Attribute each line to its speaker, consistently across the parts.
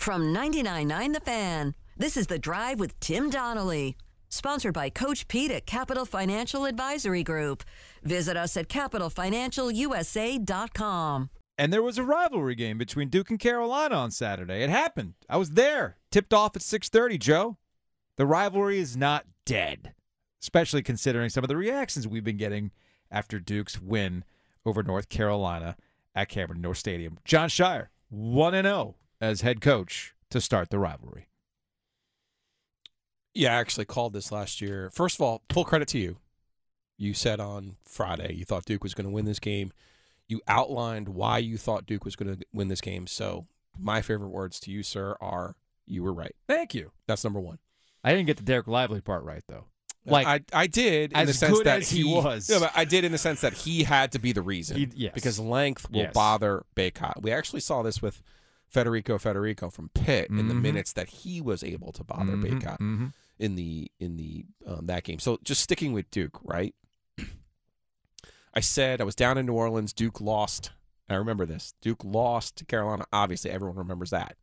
Speaker 1: From 99.9 The Fan, this is The Drive with Tim Donnelly. Sponsored by Coach Pete at Capital Financial Advisory Group. Visit us at capitalfinancialusa.com.
Speaker 2: And there was a rivalry game between Duke and Carolina on Saturday. It happened. I was there. Tipped off at 6:30, Joe. The rivalry is not dead, especially considering some of the reactions we've been getting after Duke's win over North Carolina at Cameron Indoor Stadium. Jon Scheyer, 1 0 as head coach to start the rivalry.
Speaker 3: Yeah, I actually called this last year. First of all, full credit to you. You said on Friday you thought Duke was going to win this game. You outlined why you thought Duke was going to win this game. So, my favorite words to you, sir, are you were right.
Speaker 2: Thank you.
Speaker 3: That's number one.
Speaker 2: I didn't get the Dereck Lively part right, though. Like
Speaker 3: I, I did in the sense that
Speaker 2: as he was.
Speaker 3: Yeah, but I did in the sense that he had to be the reason.
Speaker 2: He- yes.
Speaker 3: Because length will
Speaker 2: Yes.
Speaker 3: bother Bacot. We actually saw this with Federiko Federiko from Pitt in the
Speaker 2: Mhm.
Speaker 3: minutes that he was able to bother
Speaker 2: Mhm,
Speaker 3: Bacot
Speaker 2: mhm.
Speaker 3: in the in the um, that game. So just sticking with Duke, right? I said I was down in New Orleans. Duke lost. I remember this. Duke lost to Carolina. Obviously, everyone remembers that.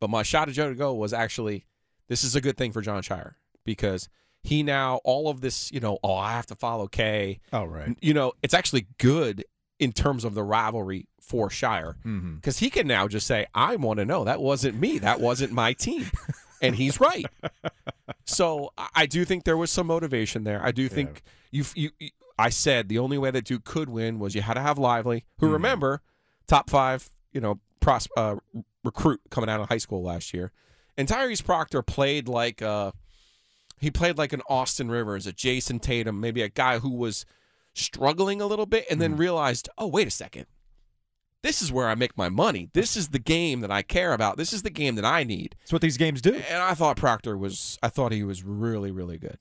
Speaker 3: But my shot of Joe to go was actually this is a good thing for Jon Scheyer because he now all of this, you know, oh, I have to follow K.
Speaker 2: Oh, right.
Speaker 3: You know, it's actually good in terms of the rivalry for
Speaker 2: Scheyer
Speaker 3: because he can now just say, "I want to know that wasn't me. That wasn't my team," and he's right. So I- do think there was some motivation there. I do think you, you, you. I said the only way that Duke could win was you had to have Lively, who
Speaker 2: Mhm.
Speaker 3: remember top five, you know, pros, uh, recruit coming out of high school last year, and Tyrese Proctor played like uh, he played like an Austin Rivers, a Jayson Tatum, maybe a guy who was struggling a little bit, and then realized, oh wait a second, this is where I make my money. This is the game that I care about. This is the game that I need.
Speaker 2: That's what these games do.
Speaker 3: And I thought Proctor was. I thought he was really, really good.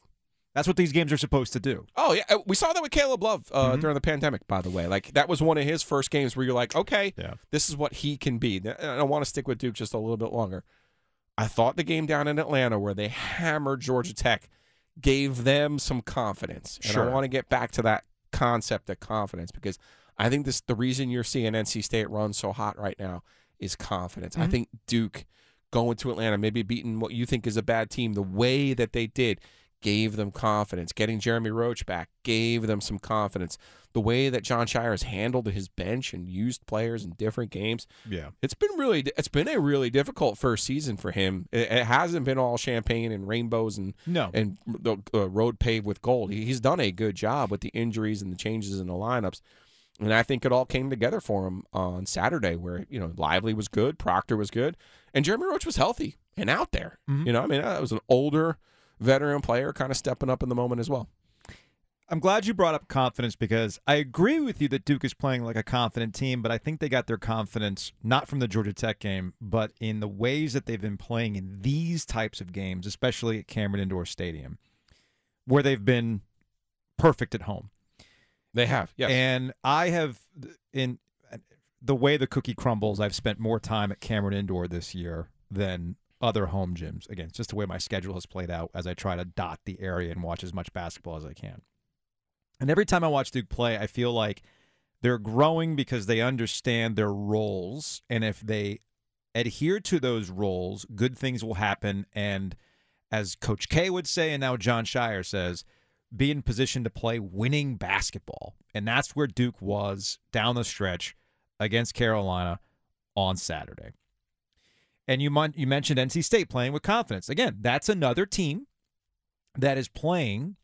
Speaker 2: That's what these games are supposed to do.
Speaker 3: Oh yeah, uh, we saw that with Caleb Love uh,
Speaker 2: Mhm.
Speaker 3: during the pandemic. By the way, like that was one of his first games where you're like, okay,
Speaker 2: Yeah.
Speaker 3: this is what he can be. And I want to stick with Duke just a little bit longer. I thought the game down in Atlanta where they hammered Georgia Tech gave them some confidence, and
Speaker 2: Sure.
Speaker 3: I want to get back to that concept of confidence because I think this the reason you're seeing NC State run so hot right now is confidence. I
Speaker 2: Mhm.
Speaker 3: think Duke going to Atlanta, maybe beating what you think is a bad team, the way that they did gave them confidence. Getting Jeremy Roach back gave them some confidence. The way that Jon Scheyer has handled his bench and used players in different games,
Speaker 2: Yeah.
Speaker 3: it's been really it's been a really difficult first season for him. It, it hasn't been all champagne and rainbows and
Speaker 2: No.
Speaker 3: and the uh, road paved with gold. He, he's done a good job with the injuries and the changes in the lineups. And I think it all came together for him on Saturday, where you know Lively was good, Proctor was good, and Jeremy Roach was healthy and out there.
Speaker 2: Mhm.
Speaker 3: You know, I mean, that was an older veteran player, kind of stepping up in the moment as well.
Speaker 2: I'm glad you brought up confidence because I agree with you that Duke is playing like a confident team, but I think they got their confidence not from the Georgia Tech game, but in the ways that they've been playing in these types of games, especially at Cameron Indoor Stadium, where they've been perfect at home.
Speaker 3: They have, yes.
Speaker 2: And I have in the way the cookie crumbles, I've spent more time at Cameron Indoor this year than other home gyms. Again, it's just the way my schedule has played out as I try to dot the area and watch as much basketball as I can. And every time I watch Duke play, I feel like they're growing because they understand their roles. And if they adhere to those roles, good things will happen. And as Coach K would say, and now Jon Scheyer says, be in position to play winning basketball. And that's where Duke was down the stretch against Carolina on Saturday. And you, mon- you mentioned NC State playing with confidence. Again, that's another team that is playing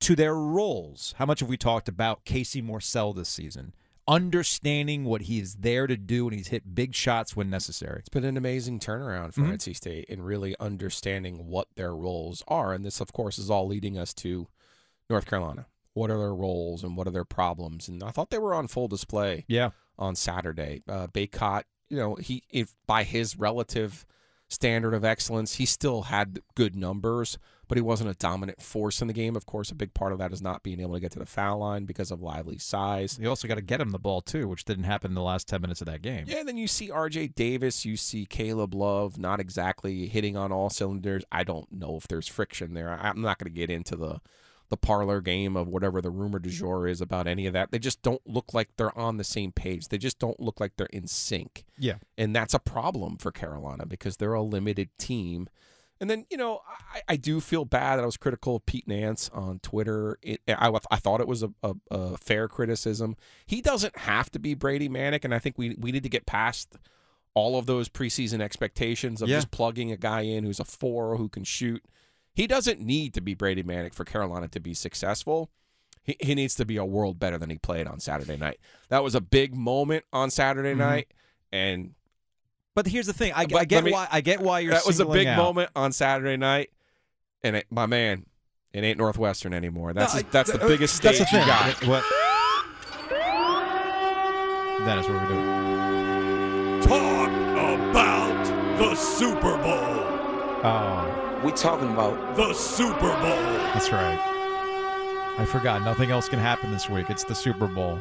Speaker 2: to their roles. How much have we talked about Casey Morsell this season? Understanding what he is there to do, and he's hit big shots when necessary.
Speaker 3: It's been an amazing turnaround for
Speaker 2: Mhm.
Speaker 3: NC State in really understanding what their roles are. And this, of course, is all leading us to North Carolina. What are their roles and what are their problems? And I thought they were on full display
Speaker 2: Yeah.
Speaker 3: on Saturday. Uh, Bacot, you know, he if by his relative standard of excellence, he still had good numbers, but he wasn't a dominant force in the game. Of course, a big part of that is not being able to get to the foul line because of Lively's size.
Speaker 2: You also got to get him the ball, too, which didn't happen in the last 10 minutes of that game.
Speaker 3: Yeah, and then you see RJ Davis, you see Caleb Love not exactly hitting on all cylinders. I don't know if there's friction there. I'm not going to get into the the parlor game of whatever the rumor du mm-hmm. jour is about any of that. They just don't look like they're on the same page. They just don't look like they're in sync.
Speaker 2: Yeah.
Speaker 3: And that's a problem for Carolina because they're a limited team. And then, you know, I, I do feel bad that I was critical of Pete Nance on Twitter. It, I, I thought it was a, a, a fair criticism. He doesn't have to be Brady Manek, and I think we, we need to get past all of those preseason expectations of
Speaker 2: Yeah.
Speaker 3: just plugging a guy in who's a four who can shoot. He doesn't need to be Brady Manek for Carolina to be successful. He, he needs to be a world better than he played on Saturday night. That was a big moment on Saturday
Speaker 2: Mhm.
Speaker 3: night, and
Speaker 2: But here's the thing. I, I get
Speaker 3: me-
Speaker 2: why. I get why you're.
Speaker 3: that was a big
Speaker 2: out.
Speaker 3: moment on Saturday night. And it, my man, it ain't Northwestern anymore. That's
Speaker 2: No,
Speaker 3: the- that's the
Speaker 2: uh,
Speaker 3: biggest stage
Speaker 2: That's the
Speaker 3: you
Speaker 2: thing.
Speaker 3: got.
Speaker 2: What? That is what we're doing?
Speaker 4: Talk about the Super Bowl.
Speaker 2: Oh,
Speaker 5: We talking about
Speaker 4: The Super Bowl.
Speaker 2: that's right. I forgot. Nothing else can happen this week. It's the Super Bowl.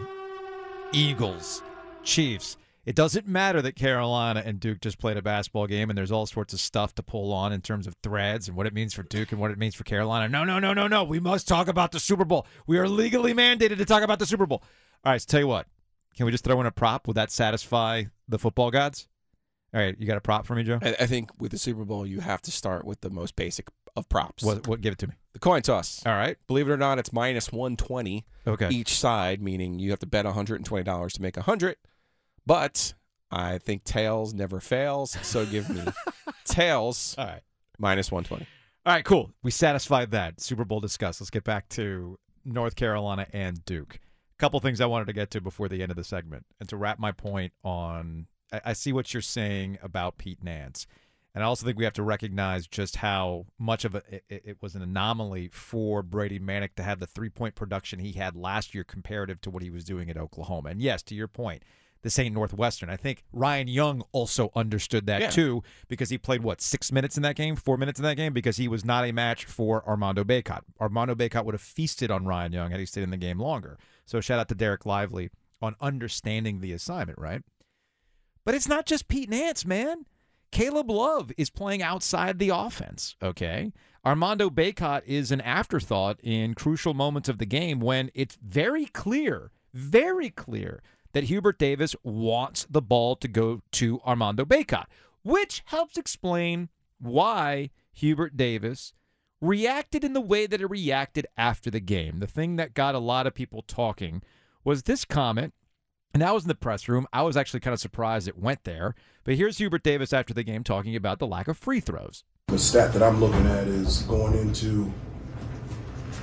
Speaker 2: Eagles, Chiefs. It doesn't matter that Carolina and Duke just played a basketball game and there's all sorts of stuff to pull on in terms of threads and what it means for Duke and what it means for Carolina. No, no, no, no, no. We must talk about the Super Bowl. We are legally mandated to talk about the Super Bowl. All right, so tell you what. Can we just throw in a prop? Would that satisfy the football gods? All right, you got a prop for me, Joe?
Speaker 3: I, I think with the Super Bowl, you have to start with the most basic of props.
Speaker 2: What, what? Give it to me.
Speaker 3: The coin toss.
Speaker 2: All right.
Speaker 3: Believe it or not, it's minus 120
Speaker 2: Okay.
Speaker 3: each side, meaning you have to bet $120 to make 100 But I think tails never fails, so give me tails
Speaker 2: All right.
Speaker 3: minus 120
Speaker 2: All right, cool. We satisfied that. Super Bowl discuss. Let's get back to North Carolina and Duke. A couple things I wanted to get to before the end of the segment. And to wrap my point on, I, I see what you're saying about Pete Nance. And I also think we have to recognize just how much of a, it, it was an anomaly for Brady Manek to have the three point production he had last year comparative to what he was doing at Oklahoma. And yes, to your point, this ain't Northwestern. I think Ryan Young also understood that
Speaker 3: Yeah.
Speaker 2: too because he played what six minutes in that game, four minutes in that game because he was not a match for Armando Bacot. Armando Bacot would have feasted on Ryan Young had he stayed in the game longer. So shout out to Dereck Lively on understanding the assignment, right? But it's not just Pete Nance, man. Caleb Love is playing outside the offense, okay? Armando Bacot is an afterthought in crucial moments of the game when it's very clear, very clear that Hubert Davis wants the ball to go to Armando Bacot, which helps explain why Hubert Davis reacted in the way that it reacted after the game. The thing that got a lot of people talking was this comment and I was in the press room. I was actually kind of surprised it went there. But here's Hubert Davis after the game talking about the lack of free throws.
Speaker 6: The stat that I'm looking at is going into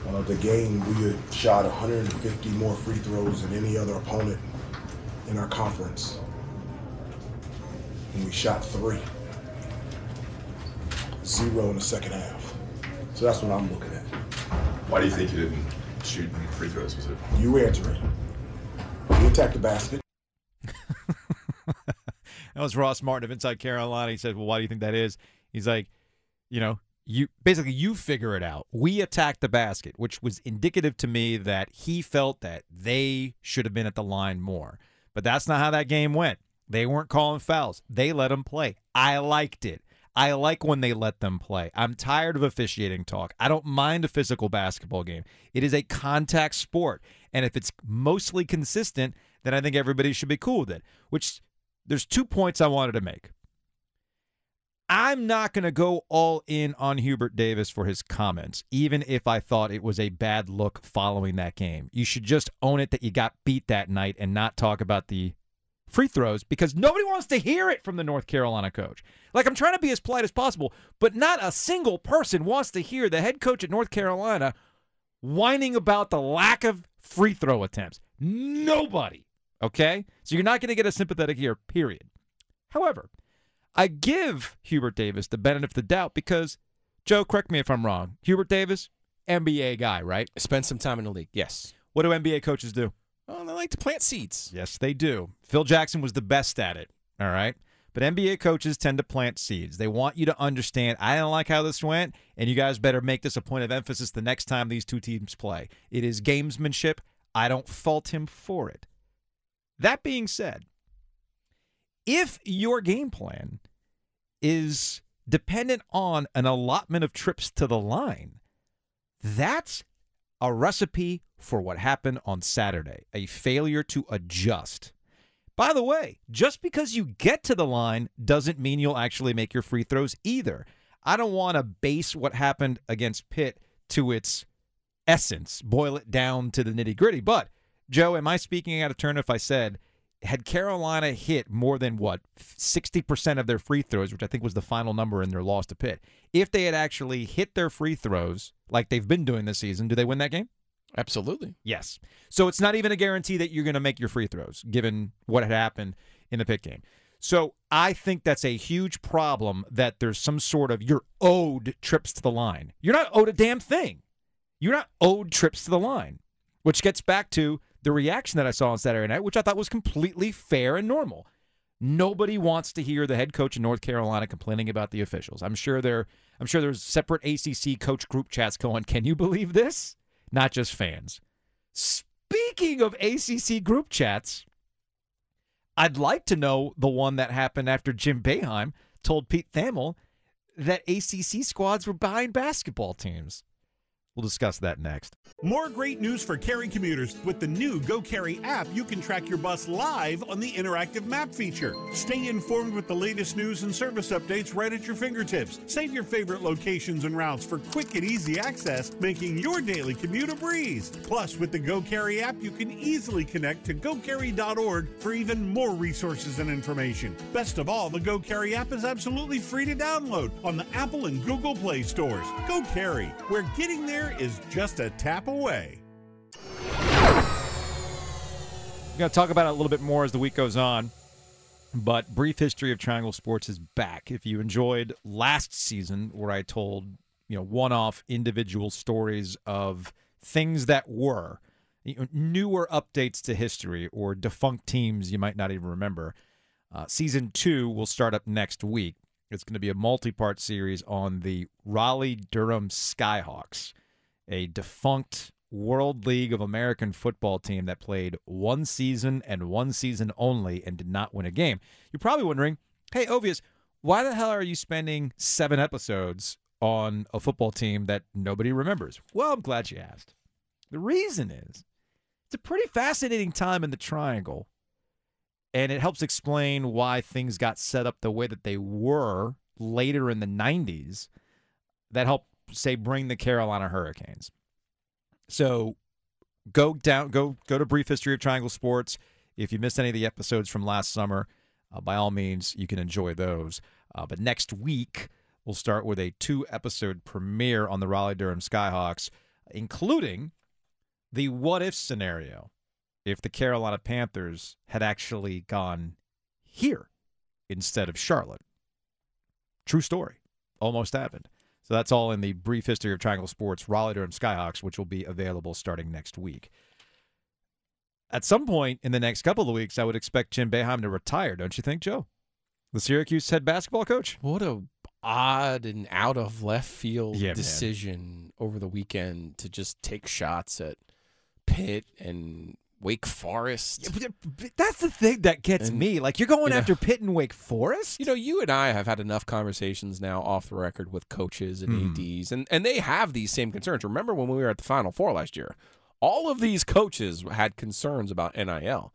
Speaker 6: uh, the game, we had shot 150 more free throws than any other opponent in our conference. And we shot three. Zero in the second half. So that's what I'm looking at.
Speaker 7: Why do you think you didn't shoot free throws? Was it
Speaker 6: You answer it. We attacked the basket.
Speaker 2: That was Ross Martin of Inside Carolina. He said, "Well, why do you think that is?" He's like, "You know, you basically you figure it out. We attacked the basket, which was indicative to me that he felt that they should have been at the line more. But that's not how that game went. They weren't calling fouls. They let them play. I liked it. I like when they let them play. I'm tired of officiating talk. I don't mind a physical basketball game. It is a contact sport. And if it's mostly consistent, then I think everybody should be cool with it. Which there's two points I wanted to make. I'm not going to go all in on Hubert Davis for his comments, even if I thought it was a bad look following that game. You should just own it that you got beat that night and not talk about the free throws because nobody wants to hear it from the North Carolina coach. Like, I'm trying to be as polite as possible, but not a single person wants to hear the head coach at North Carolina whining about the lack of free throw attempts. Nobody. Okay? So you're not going to get a sympathetic ear, period. However, I give Hubert Davis the benefit of the doubt because, Joe, correct me if I'm wrong. Hubert Davis, NBA guy, right?
Speaker 3: Spend some time in the league. Yes.
Speaker 2: What do NBA coaches do?
Speaker 3: Oh, they like to plant seeds.
Speaker 2: Yes, they do. Phil Jackson was the best at it. All right. But NBA coaches tend to plant seeds. They want you to understand, I don't like how this went, and you guys better make this a point of emphasis the next time these two teams play. It is gamesmanship. I don't fault him for it. That being said, if your game plan is dependent on an allotment of trips to the line, that's a recipe for what happened on Saturday a failure to adjust. By the way, just because you get to the line doesn't mean you'll actually make your free throws either. I don't want to base what happened against Pitt to its essence, boil it down to the nitty gritty. But, Joe, am I speaking out of turn if I said, had Carolina hit more than what, 60% of their free throws, which I think was the final number in their loss to Pitt, if they had actually hit their free throws like they've been doing this season, do they win that game?
Speaker 3: Absolutely.
Speaker 2: Yes. So it's not even a guarantee that you're going to make your free throws, given what had happened in the Pitt game. So I think that's a huge problem that there's some sort of you're owed trips to the line. You're not owed a damn thing. You're not owed trips to the line, which gets back to the reaction that I saw on Saturday night, which I thought was completely fair and normal. Nobody wants to hear the head coach in North Carolina complaining about the officials. I'm sure there I'm sure there's separate ACC coach group chats going, "Can you believe this?" Not just fans. Speaking of ACC group chats, I'd like to know the one that happened after Jim Boeheim told Pete Thamel that ACC squads were buying basketball teams. We'll discuss that next.
Speaker 4: More great news for Cary commuters. With the new Go Cary app, you can track your bus live on the interactive map feature. Stay informed with the latest news and service updates right at your fingertips. Save your favorite locations and routes for quick and easy access, making your daily commute a breeze. Plus, with the Go Cary app, you can easily connect to gocary.org for even more resources and information. Best of all, the Go Cary app is absolutely free to download on the Apple and Google Play stores. Go Cary, where getting there is just a tap away.
Speaker 2: We're going to talk about it a little bit more as the week goes on. But brief history of Triangle Sports is back. If you enjoyed last season, where I told you know one-off individual stories of things that were newer updates to history or defunct teams you might not even remember, uh, season two will start up next week. It's going to be a multi-part series on the Raleigh Durham Skyhawks, a defunct World League of American football team that played one season and one season only and did not win a game. You're probably wondering, hey, Ovies, why the hell are you spending seven episodes on a football team that nobody remembers? Well, I'm glad you asked. The reason is it's a pretty fascinating time in the triangle, and it helps explain why things got set up the way that they were later in the 90s that helped, say, bring the Carolina Hurricanes. So go down, go go to Brief History of Triangle Sports. If you missed any of the episodes from last summer, uh, by all means, you can enjoy those. Uh, but next week, we'll start with a two episode premiere on the Raleigh Durham Skyhawks, including the what if scenario if the Carolina Panthers had actually gone here instead of Charlotte. True story. Almost happened. So that's all in the brief history of Triangle Sports, Raleigh Durham Skyhawks, which will be available starting next week. At some point in the next couple of weeks, I would expect Jim Boeheim to retire, don't you think, Joe? The Syracuse head basketball coach?
Speaker 3: What a odd and out of left field
Speaker 2: Yeah, man.
Speaker 3: decision over the weekend to just take shots at Pitt and Wake Forest.
Speaker 2: That's the thing that gets
Speaker 3: And,
Speaker 2: me. Like, you're going
Speaker 3: you know-
Speaker 2: after Pitt and Wake Forest?
Speaker 3: You know, you and I have had enough conversations now off the record with coaches and
Speaker 2: Mhm.
Speaker 3: ADs, and, and they have these same concerns. Remember when we were at the Final Four last year? All of these coaches had concerns about NIL.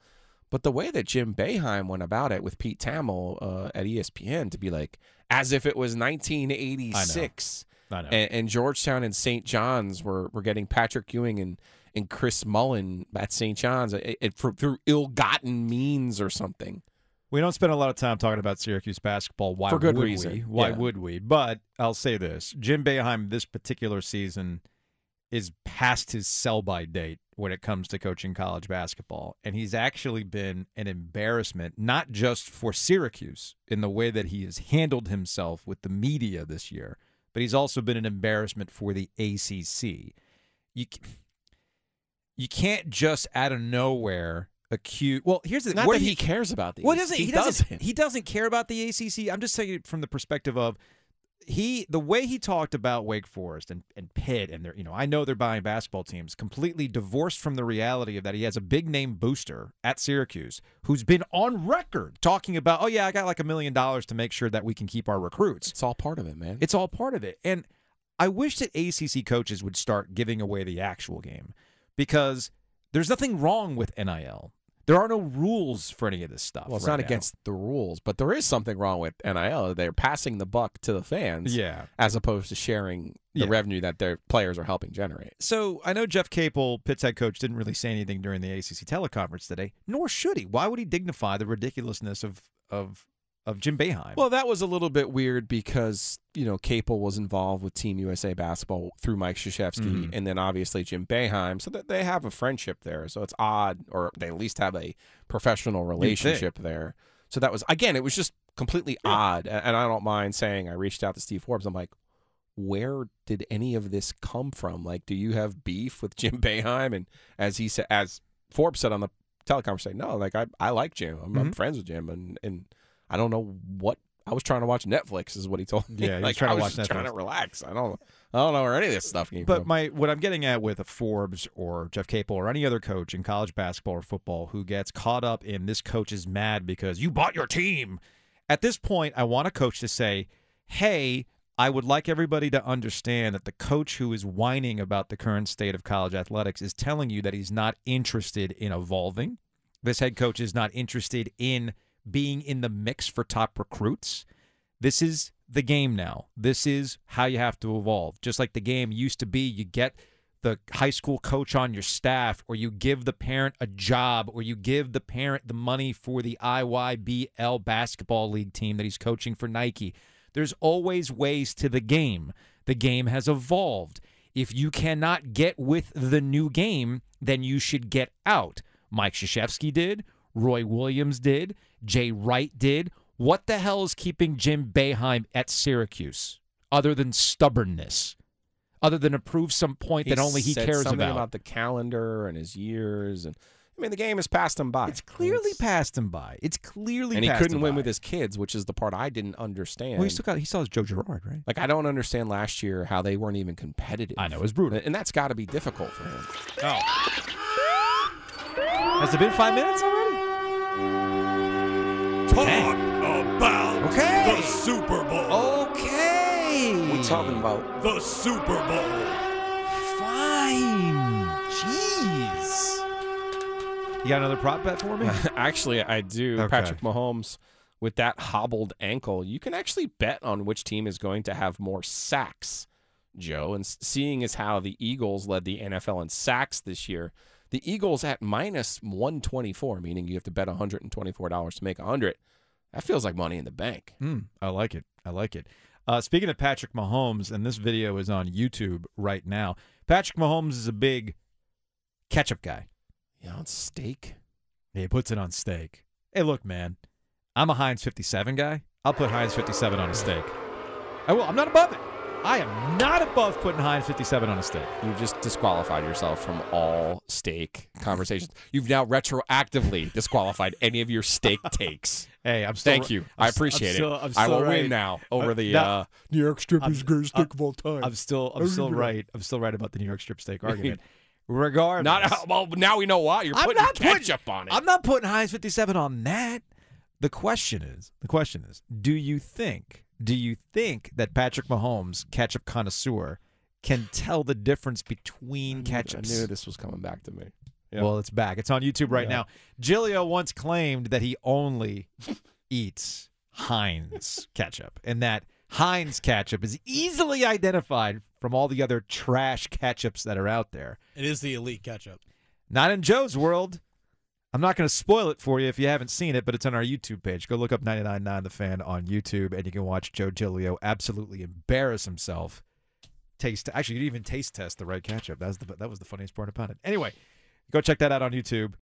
Speaker 3: But the way that Jim Boeheim went about it with Pete Thamel uh, at ESPN to be like, as if it was 1986,
Speaker 2: I know.
Speaker 3: and, and Georgetown and St. John's were, were getting Patrick Ewing and, and Chris Mullin at St. John's it, it, for, through ill-gotten means or something.
Speaker 2: We don't spend a lot of time talking about Syracuse basketball. Why
Speaker 3: For good
Speaker 2: would
Speaker 3: reason.
Speaker 2: we? Why
Speaker 3: Yeah.
Speaker 2: would we? But I'll say this: Jim Boeheim this particular season is past his sell-by date when it comes to coaching college basketball, and he's actually been an embarrassment not just for Syracuse in the way that he has handled himself with the media this year, but he's also been an embarrassment for the ACC. You c- you can't just out of nowhere accuse. Well, here's the
Speaker 3: Not
Speaker 2: where
Speaker 3: that
Speaker 2: do
Speaker 3: he cares about these.
Speaker 2: well, he doesn't. He, doesn't.
Speaker 3: doesn't.
Speaker 2: He doesn't care about the ACC. I'm just saying it from the perspective of he, the way he talked about Wake Forest and, and Pitt, and they're, you know, I know they're buying basketball teams, completely divorced from the reality of that he has a big name booster at Syracuse who's been on record talking about, oh yeah, I got like a million dollars to make sure that we can keep our recruits.
Speaker 3: It's all part of it, man.
Speaker 2: It's all part of it. And I wish that ACC coaches would start giving away the actual game because there's nothing wrong with NIL. There are no rules for any of this stuff.
Speaker 3: Well, it's
Speaker 2: right
Speaker 3: not
Speaker 2: now.
Speaker 3: against the rules, but there is something wrong with NIL. They're passing the buck to the fans,
Speaker 2: Yeah.
Speaker 3: as opposed to sharing the
Speaker 2: Yeah.
Speaker 3: revenue that their players are helping generate.
Speaker 2: So I know Jeff Capel, Pitt's head coach, didn't really say anything during the ACC teleconference today, nor should he. Why would he dignify the ridiculousness of of of Jim Boeheim?
Speaker 3: Well, that was a little bit weird because you know Capel was involved with Team USA basketball through Mike Krzyzewski,
Speaker 2: Mhm.
Speaker 3: and then obviously Jim Boeheim, so that they have a friendship there. So it's odd, or they at least have a professional relationship there. So that was again, it was just completely odd, A- and I don't mind saying I reached out to Steve Forbes. I'm like, where did any of this come from? Like, do you have beef with Jim Boeheim? And as he said, as Forbes said on the teleconference, say no, like I I like Jim, I'm, I'm
Speaker 2: Mhm.
Speaker 3: friends with Jim, and and I don't know what I was trying to watch Netflix is what he told me.
Speaker 2: Yeah,
Speaker 3: like
Speaker 2: trying to
Speaker 3: I was
Speaker 2: watch
Speaker 3: just trying to relax. I don't I don't know where any of this stuff came
Speaker 2: But
Speaker 3: from.
Speaker 2: my what I'm getting at with a Forbes or Jeff Capel or any other coach in college basketball or football who gets caught up in this coach is mad because you bought your team. At this point, I want a coach to say, "Hey, I would like everybody to understand that the coach who is whining about the current state of college athletics is telling you that he's not interested in evolving. This head coach is not interested in being in the mix for top recruits. This is the game now. This is how you have to evolve. Just like the game used to be, you get the high school coach on your staff, or you give the parent a job, or you give the parent the money for the EYBL basketball league team that he's coaching for Nike. There's always ways to the game. The game has evolved. If you cannot get with the new game, then you should get out. Mike Krzyzewski did. Roy Williams did. Jay Wright did. What the hell is keeping Jim Boeheim at Syracuse other than stubbornness? Other than to prove some point that only he
Speaker 3: said
Speaker 2: cares
Speaker 3: something
Speaker 2: about.
Speaker 3: about the calendar and his years, and I mean the game has passed him by.
Speaker 2: It's clearly
Speaker 3: It's-
Speaker 2: passed him by. It's clearly
Speaker 3: and he couldn't win
Speaker 2: by.
Speaker 3: with his kids, which is the part I didn't understand.
Speaker 2: Well, he still got. He still has Joe Girard, right?
Speaker 3: like I don't understand last year how they weren't even competitive.
Speaker 2: I know it's brutal.
Speaker 3: and that's got to be difficult for him. Oh.
Speaker 2: Has it been five minutes already?
Speaker 4: Talk about
Speaker 2: Okay.
Speaker 4: the Super Bowl.
Speaker 2: Okay.
Speaker 5: We're talking about
Speaker 4: The Super Bowl.
Speaker 2: Fine. Jeez. You got another prop bet for me?
Speaker 3: actually, I do.
Speaker 2: Okay.
Speaker 3: Patrick Mahomes with that hobbled ankle, you can actually bet on which team is going to have more sacks, Joe. And seeing as how the Eagles led the NFL in sacks this year, the Eagles at minus 124, meaning you have to bet $124 to make 100. That feels like money in the bank.
Speaker 2: Mm, I like it. I like it. Uh, speaking of Patrick Mahomes, and this video is on YouTube right now. Patrick Mahomes is a big ketchup guy.
Speaker 3: Yeah, on steak.
Speaker 2: He puts it on steak. Hey, look, man, I'm a Heinz 57 guy. I'll put Heinz 57 on a steak. I will. I'm not above it. I am not above putting Heinz 57 on a steak.
Speaker 3: You've just disqualified yourself from all steak conversations. You've now retroactively disqualified any of your steak takes.
Speaker 2: Hey, I'm still.
Speaker 3: Thank you.
Speaker 2: I'm
Speaker 3: I appreciate
Speaker 2: I'm still-
Speaker 3: it.
Speaker 2: I'm
Speaker 3: I will
Speaker 2: right.
Speaker 3: win now over
Speaker 2: Uh,
Speaker 3: the
Speaker 2: no.
Speaker 3: uh, New York strip
Speaker 2: I'm-
Speaker 3: is the greatest
Speaker 2: I'm-
Speaker 3: steak of all time.
Speaker 2: I'm still. I'm still right. I'm still right about the New York strip steak argument. Regardless,
Speaker 3: Not well. Now we know why you're
Speaker 2: I'm
Speaker 3: putting
Speaker 2: not putting-
Speaker 3: ketchup on it.
Speaker 2: I'm not putting Heinz 57 on that. The question is, the question is, do you think, do you think that Patrick Mahomes, ketchup connoisseur, can tell the difference between ketchups?
Speaker 3: I knew this was coming back to me. Yeah.
Speaker 2: Well, it's back. It's on YouTube right
Speaker 3: Yeah.
Speaker 2: now. Giglio once claimed that he only eats Heinz ketchup, and that Heinz ketchup is easily identified from all the other trash ketchups that are out there.
Speaker 8: It is the elite ketchup.
Speaker 2: Not in Joe's world. I'm not going to spoil it for you if you haven't seen it, but it's on our YouTube page. Go look up 99.9 The Fan on YouTube, and you can watch Joe Giglio absolutely embarrass himself. Taste actually, you even taste test the right ketchup. That was the that was the funniest part about it. Anyway, go check that out on YouTube.